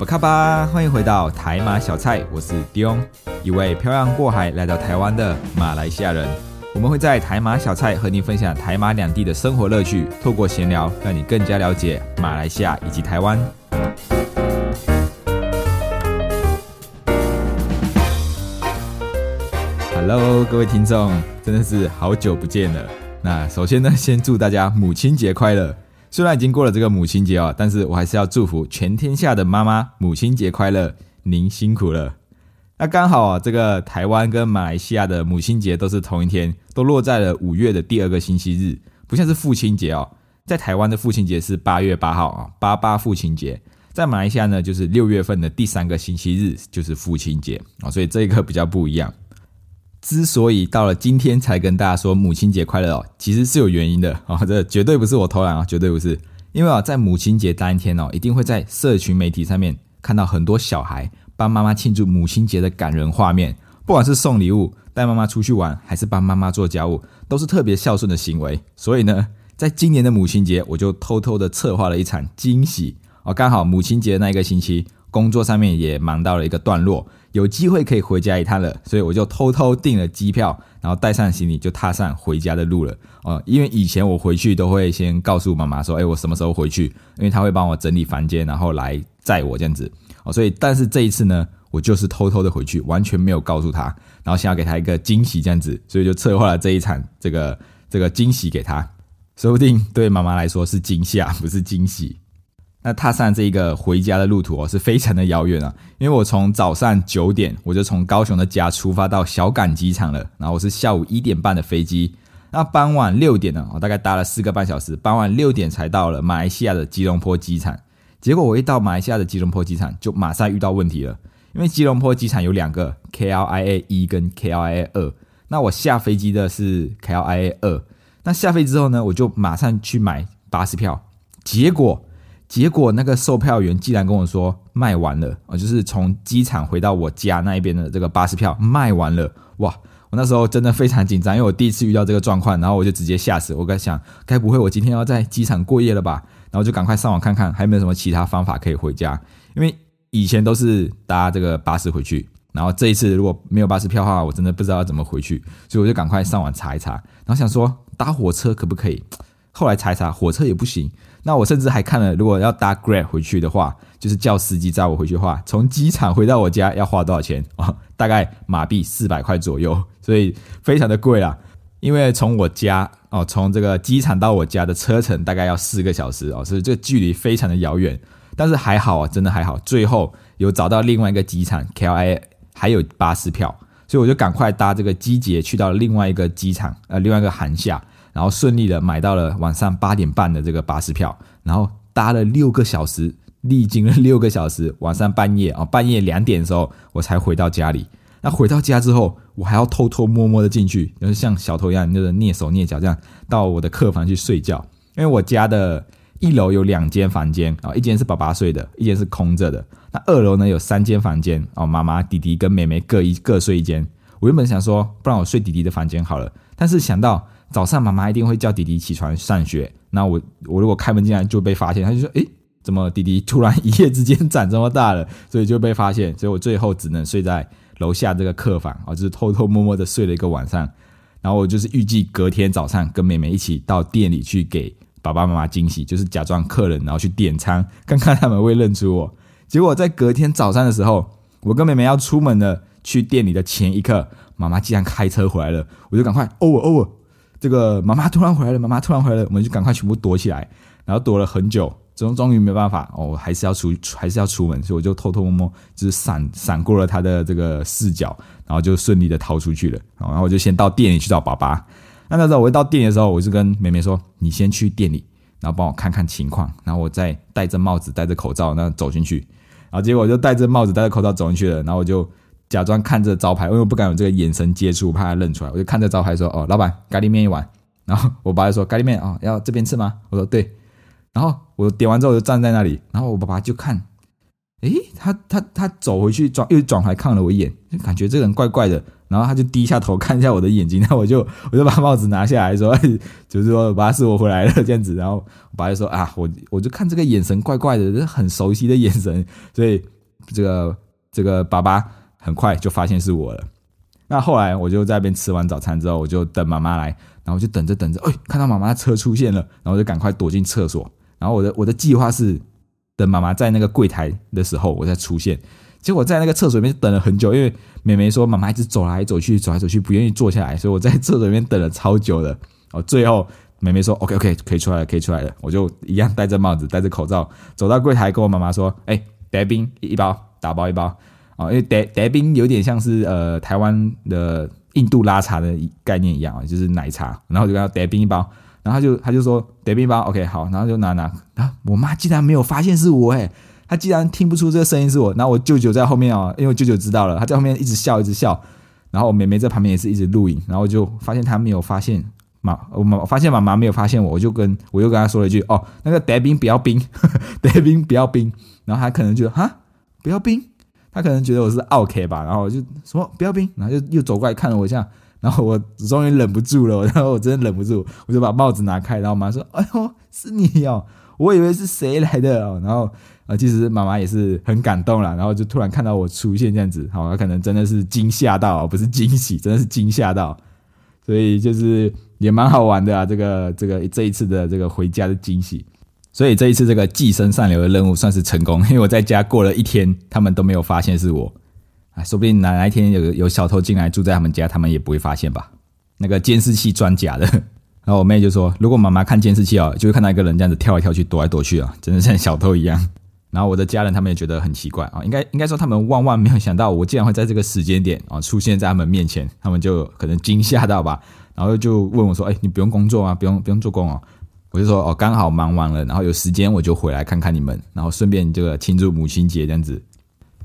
不卡巴，欢迎回到台马小菜，我是 Dion，一位漂洋过海来到台湾的马来西亚人。我们会在台马小菜和您分享台马两地的生活乐趣，透过闲聊，让你更加了解马来西亚以及台湾。Hello，各位听众，真的是好久不见了。那首先呢，先祝大家母亲节快乐。虽然已经过了这个母亲节哦，但是我还是要祝福全天下的妈妈母亲节快乐，您辛苦了。那刚好啊，这个台湾跟马来西亚的母亲节都是同一天，都落在了五月的第二个星期日，不像是父亲节哦。在台湾的父亲节是八月八号啊，八八父亲节；在马来西亚呢，就是六月份的第三个星期日就是父亲节啊，所以这个比较不一样。之所以到了今天才跟大家说母亲节快乐哦，其实是有原因的啊，这绝对不是我偷懒啊，绝对不是。因为啊，在母亲节当天哦，一定会在社群媒体上面看到很多小孩帮妈妈庆祝母亲节的感人画面，不管是送礼物、带妈妈出去玩，还是帮妈妈做家务，都是特别孝顺的行为。所以呢，在今年的母亲节，我就偷偷的策划了一场惊喜哦，刚好母亲节那一个星期，工作上面也忙到了一个段落。有机会可以回家一趟了，所以我就偷偷订了机票，然后带上行李就踏上回家的路了。哦，因为以前我回去都会先告诉妈妈说，哎，我什么时候回去？因为她会帮我整理房间，然后来载我这样子。哦，所以但是这一次呢，我就是偷偷的回去，完全没有告诉她，然后想要给她一个惊喜这样子，所以就策划了这一场这个这个惊喜给她，说不定对妈妈来说是惊吓，不是惊喜。那踏上这个回家的路途哦，是非常的遥远啊！因为我从早上九点我就从高雄的家出发到小港机场了，然后我是下午一点半的飞机，那傍晚六点呢，我大概搭了四个半小时，傍晚六点才到了马来西亚的吉隆坡机场。结果我一到马来西亚的吉隆坡机场，就马上遇到问题了，因为吉隆坡机场有两个 KLIA 一跟 KLIA 二，那我下飞机的是 KLIA 二，那下飞之后呢，我就马上去买巴士票，结果。结果那个售票员竟然跟我说卖完了啊！就是从机场回到我家那一边的这个巴士票卖完了哇！我那时候真的非常紧张，因为我第一次遇到这个状况，然后我就直接吓死。我在想，该不会我今天要在机场过夜了吧？然后就赶快上网看看还有没有什么其他方法可以回家。因为以前都是搭这个巴士回去，然后这一次如果没有巴士票的话，我真的不知道要怎么回去，所以我就赶快上网查一查，然后想说搭火车可不可以？后来查一查，火车也不行。那我甚至还看了，如果要搭 Grab 回去的话，就是叫司机载我回去的话，从机场回到我家要花多少钱啊？大概马币四百块左右，所以非常的贵啊。因为从我家哦，从这个机场到我家的车程大概要四个小时哦，所以这个距离非常的遥远。但是还好啊，真的还好，最后有找到另外一个机场 KLA 还有巴士票，所以我就赶快搭这个机捷去到另外一个机场，呃，另外一个航厦。然后顺利的买到了晚上八点半的这个巴士票，然后搭了六个小时，历经了六个小时，晚上半夜啊，半夜两点的时候我才回到家里。那回到家之后，我还要偷偷摸摸的进去，就是像小偷一样，就是蹑手蹑脚这样到我的客房去睡觉。因为我家的一楼有两间房间啊，一间是爸爸睡的，一间是空着的。那二楼呢有三间房间哦，妈妈、弟弟跟妹妹各一各睡一间。我原本想说，不然我睡弟弟的房间好了，但是想到。早上妈妈一定会叫弟弟起床上学，那我我如果开门进来就被发现，他就说：“诶，怎么弟弟突然一夜之间长这么大了？”所以就被发现，所以我最后只能睡在楼下这个客房啊，就是偷偷摸摸的睡了一个晚上。然后我就是预计隔天早上跟妹妹一起到店里去给爸爸妈妈惊喜，就是假装客人，然后去点餐，看看他们会认出我。结果在隔天早上的时候，我跟妹妹要出门了，去店里的前一刻，妈妈竟然开车回来了，我就赶快，over over。这个妈妈突然回来了，妈妈突然回来了，我们就赶快全部躲起来，然后躲了很久，终终于没办法哦，还是要出，还是要出门，所以我就偷偷摸摸，就是闪闪过了他的这个视角，然后就顺利的逃出去了。然后我就先到店里去找爸爸。那那时候我一到店里的时候，我就跟妹妹说：“你先去店里，然后帮我看看情况，然后我再戴着帽子、戴着口罩那走进去。”然后结果我就戴着帽子、戴着口罩走进去了，然后我就。假装看着招牌，因为我不敢有这个眼神接触，怕他认出来。我就看着招牌说：“哦，老板，咖喱面一碗。”然后我爸就说：“咖喱面啊，要这边吃吗？”我说：“对。”然后我点完之后就站在那里，然后我爸爸就看诶，他他他走回去转又转回来看了我一眼，就感觉这个人怪怪的，然后他就低下头看一下我的眼睛，然后我就我就把帽子拿下来说，就是说爸是我回来了这样子，然后我爸就说啊，我我就看这个眼神怪怪的，这很熟悉的眼神，所以这个这个爸爸很快就发现是我了。那后来我就在那边吃完早餐之后，我就等妈妈来，然后就等着等着，哎，看到妈妈的车出现了，然后就赶快躲进厕所，然后我的我的计划是。等妈妈在那个柜台的时候，我再出现。结果在那个厕所里面等了很久，因为美美说妈妈一直走来走去，走来走去，不愿意坐下来，所以我在厕所里面等了超久的。哦，最后美美说 OK OK 可以出来了，可以出来了。我就一样戴着帽子，戴着口罩，走到柜台跟我妈妈说：“哎，白冰一包，打包一包。”哦，因为德德冰有点像是呃台湾的印度拉茶的概念一样啊，就是奶茶。然后就跟他带冰一包。然后他就他就说点冰一包，OK 好，然后就拿拿啊，我妈竟然没有发现是我哎，她竟然听不出这个声音是我。然后我舅舅在后面哦，因为我舅舅知道了，他在后面一直笑一直笑。然后我妹妹在旁边也是一直录影，然后就发现他没有发现妈，我妈发现妈妈没有发现我，我就跟我又跟他说了一句哦，那个德冰不要冰，德冰不要冰。然后他可能就哈不要冰，他可能觉得我是 OK 吧，然后我就说不要冰，然后就又走过来看了我一下。然后我终于忍不住了，然后我真的忍不住，我就把帽子拿开，然后妈说：“哎呦，是你哦，我以为是谁来的哦。”然后呃，其实妈妈也是很感动了，然后就突然看到我出现这样子，好，可能真的是惊吓到，不是惊喜，真的是惊吓到，所以就是也蛮好玩的啊，这个这个这一次的这个回家的惊喜，所以这一次这个寄生上流的任务算是成功，因为我在家过了一天，他们都没有发现是我。说不定哪哪一天有有小偷进来住在他们家，他们也不会发现吧？那个监视器装假的。然后我妹就说：“如果妈妈看监视器哦，就会看到一个人这样子跳来跳去、躲来躲去啊，真的像小偷一样。”然后我的家人他们也觉得很奇怪啊，应该应该说他们万万没有想到我竟然会在这个时间点啊出现在他们面前，他们就可能惊吓到吧。然后就问我说：“哎，你不用工作啊？不用不用做工哦？”我就说：“哦，刚好忙完了，然后有时间我就回来看看你们，然后顺便这个庆祝母亲节这样子。”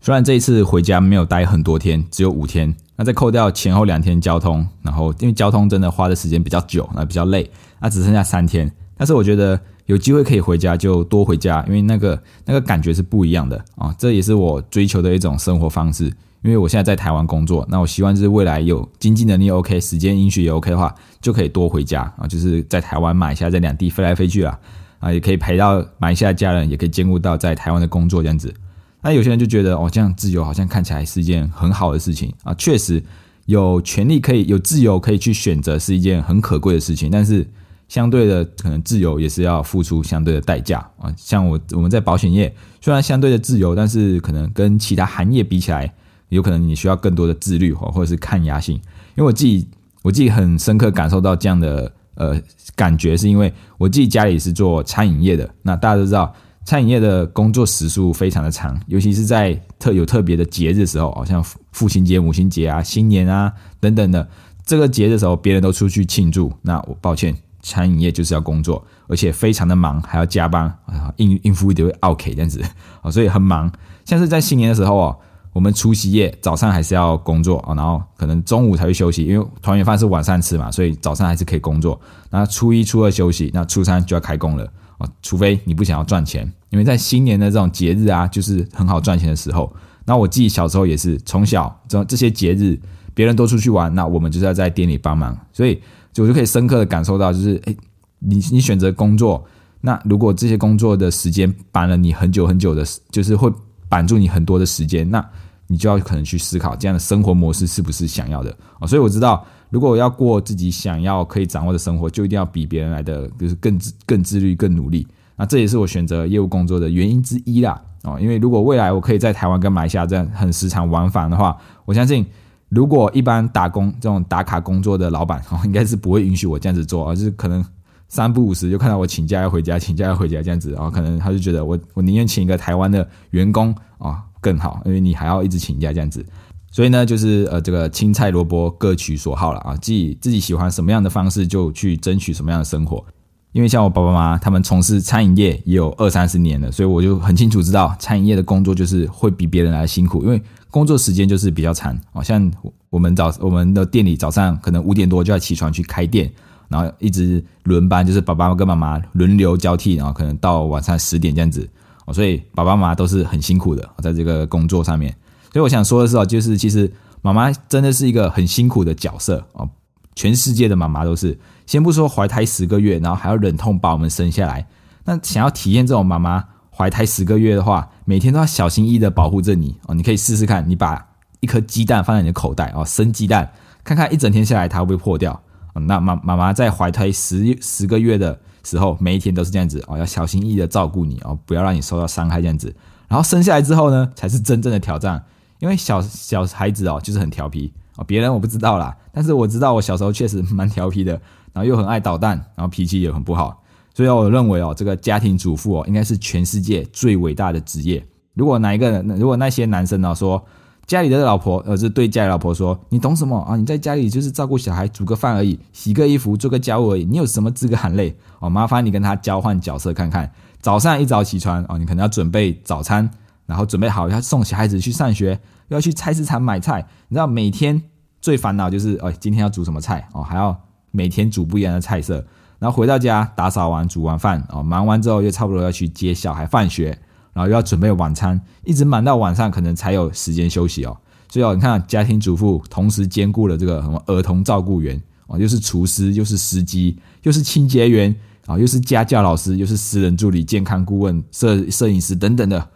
虽然这一次回家没有待很多天，只有五天，那再扣掉前后两天交通，然后因为交通真的花的时间比较久，那比较累，那只剩下三天。但是我觉得有机会可以回家就多回家，因为那个那个感觉是不一样的啊。这也是我追求的一种生活方式。因为我现在在台湾工作，那我希望就是未来有经济能力 OK，时间允许也 OK 的话，就可以多回家啊，就是在台湾买下，在两地飞来飞去啊，啊，也可以陪到买下家人，也可以兼顾到在台湾的工作这样子。那有些人就觉得哦，这样自由好像看起来是一件很好的事情啊。确实，有权利可以有自由可以去选择是一件很可贵的事情。但是，相对的，可能自由也是要付出相对的代价啊。像我我们在保险业，虽然相对的自由，但是可能跟其他行业比起来，有可能你需要更多的自律或或者是抗压性。因为我自己我自己很深刻感受到这样的呃感觉，是因为我自己家里是做餐饮业的。那大家都知道。餐饮业的工作时数非常的长，尤其是在特有特别的节日的时候，好像父亲节、母亲节啊、新年啊等等的这个节的时候，别人都出去庆祝，那我抱歉，餐饮业就是要工作，而且非常的忙，还要加班啊，应应付一堆 OK 这样子啊，所以很忙。像是在新年的时候哦，我们除夕夜早上还是要工作啊，然后可能中午才会休息，因为团圆饭是晚上吃嘛，所以早上还是可以工作。那初一、初二休息，那初三就要开工了。啊，除非你不想要赚钱，因为在新年的这种节日啊，就是很好赚钱的时候。那我自己小时候也是，从小这这些节日，别人都出去玩，那我们就是要在店里帮忙，所以我就可以深刻的感受到，就是诶，你你选择工作，那如果这些工作的时间绑了你很久很久的，就是会绑住你很多的时间，那你就要可能去思考这样的生活模式是不是想要的啊。所以我知道。如果我要过自己想要可以掌握的生活，就一定要比别人来的就是更更自律、更努力。那这也是我选择业务工作的原因之一啦。哦，因为如果未来我可以在台湾跟马来西亚这样很时常往返的话，我相信如果一般打工这种打卡工作的老板哦，应该是不会允许我这样子做而，是可能三不五时就看到我请假要回家，请假要回家这样子，然后可能他就觉得我我宁愿请一个台湾的员工啊更好，因为你还要一直请假这样子。所以呢，就是呃，这个青菜萝卜各取所好了啊，自己自己喜欢什么样的方式就去争取什么样的生活。因为像我爸爸妈妈他们从事餐饮业也有二三十年了，所以我就很清楚知道餐饮业的工作就是会比别人来辛苦，因为工作时间就是比较长哦。像我们早我们的店里早上可能五点多就要起床去开店，然后一直轮班，就是爸爸跟妈妈轮流交替，然后可能到晚上十点这样子。哦所以爸爸妈妈都是很辛苦的，在这个工作上面。所以我想说的是哦，就是其实妈妈真的是一个很辛苦的角色哦。全世界的妈妈都是，先不说怀胎十个月，然后还要忍痛把我们生下来。那想要体验这种妈妈怀胎十个月的话，每天都要小心翼翼的保护着你哦。你可以试试看，你把一颗鸡蛋放在你的口袋哦，生鸡蛋，看看一整天下来它会不会破掉。那妈妈妈在怀胎十十个月的时候，每一天都是这样子哦，要小心翼翼的照顾你哦，不要让你受到伤害这样子。然后生下来之后呢，才是真正的挑战。因为小小孩子哦，就是很调皮哦。别人我不知道啦，但是我知道我小时候确实 蛮调皮的，然后又很爱捣蛋，然后脾气也很不好。所以我认为哦，这个家庭主妇哦，应该是全世界最伟大的职业。如果哪一个人，如果那些男生呢说家里的老婆，呃，是对家里老婆说，你懂什么啊？你在家里就是照顾小孩、煮个饭而已，洗个衣服、做个家务而已，你有什么资格喊累？哦，麻烦你跟他交换角色看看。早上一早起床哦，你可能要准备早餐。然后准备好要送小孩子去上学，要去菜市场买菜。你知道每天最烦恼就是，哦，今天要煮什么菜哦，还要每天煮不一样的菜色。然后回到家打扫完煮完饭哦，忙完之后又差不多要去接小孩放学，然后又要准备晚餐，一直忙到晚上可能才有时间休息哦。所以哦，你看家庭主妇同时兼顾了这个什么儿童照顾员啊，又是厨师，又是司机，又是清洁员啊，又是家教老师，又是私人助理、健康顾问、摄摄影师等等的。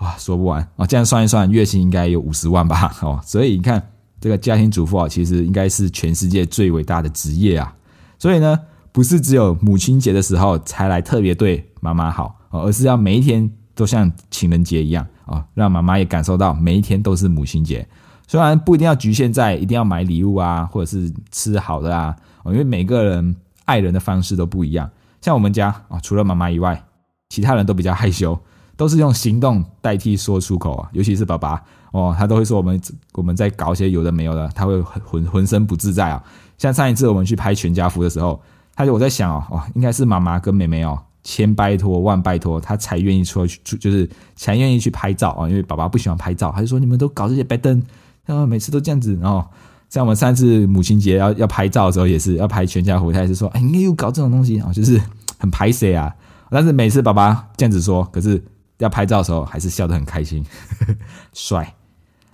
哇，说不完啊！这样算一算，月薪应该有五十万吧？哦，所以你看，这个家庭主妇啊，其实应该是全世界最伟大的职业啊。所以呢，不是只有母亲节的时候才来特别对妈妈好而是要每一天都像情人节一样啊，让妈妈也感受到每一天都是母亲节。虽然不一定要局限在一定要买礼物啊，或者是吃好的啊，因为每个人爱人的方式都不一样。像我们家啊，除了妈妈以外，其他人都比较害羞。都是用行动代替说出口啊，尤其是爸爸哦，他都会说我们我们在搞些有的没有的，他会浑浑身不自在啊。像上一次我们去拍全家福的时候，他就我在想哦，哦，应该是妈妈跟妹妹哦，千拜托万拜托，他才愿意出去，就是才愿意去拍照啊，因为爸爸不喜欢拍照，他就说你们都搞这些白灯，然后每次都这样子，然后像我们上次母亲节要要拍照的时候，也是要拍全家福，他也是说哎，你又搞这种东西啊，就是很排谁啊。但是每次爸爸这样子说，可是。要拍照的时候，还是笑得很开心，呵呵帅。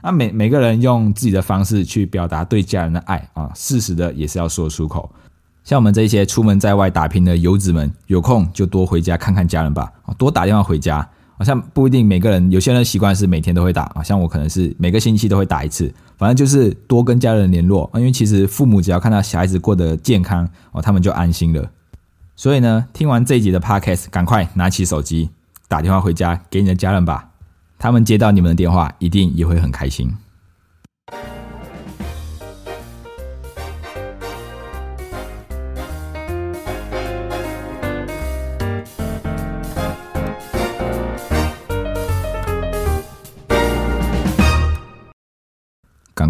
那每每个人用自己的方式去表达对家人的爱啊，适时的也是要说出口。像我们这些出门在外打拼的游子们，有空就多回家看看家人吧，多打电话回家。好像不一定每个人，有些人习惯是每天都会打啊，像我可能是每个星期都会打一次。反正就是多跟家人联络因为其实父母只要看到小孩子过得健康哦，他们就安心了。所以呢，听完这一集的 podcast，赶快拿起手机。打电话回家给你的家人吧，他们接到你们的电话，一定也会很开心。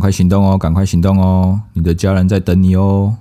快行动哦！赶快行动哦！你的家人在等你哦。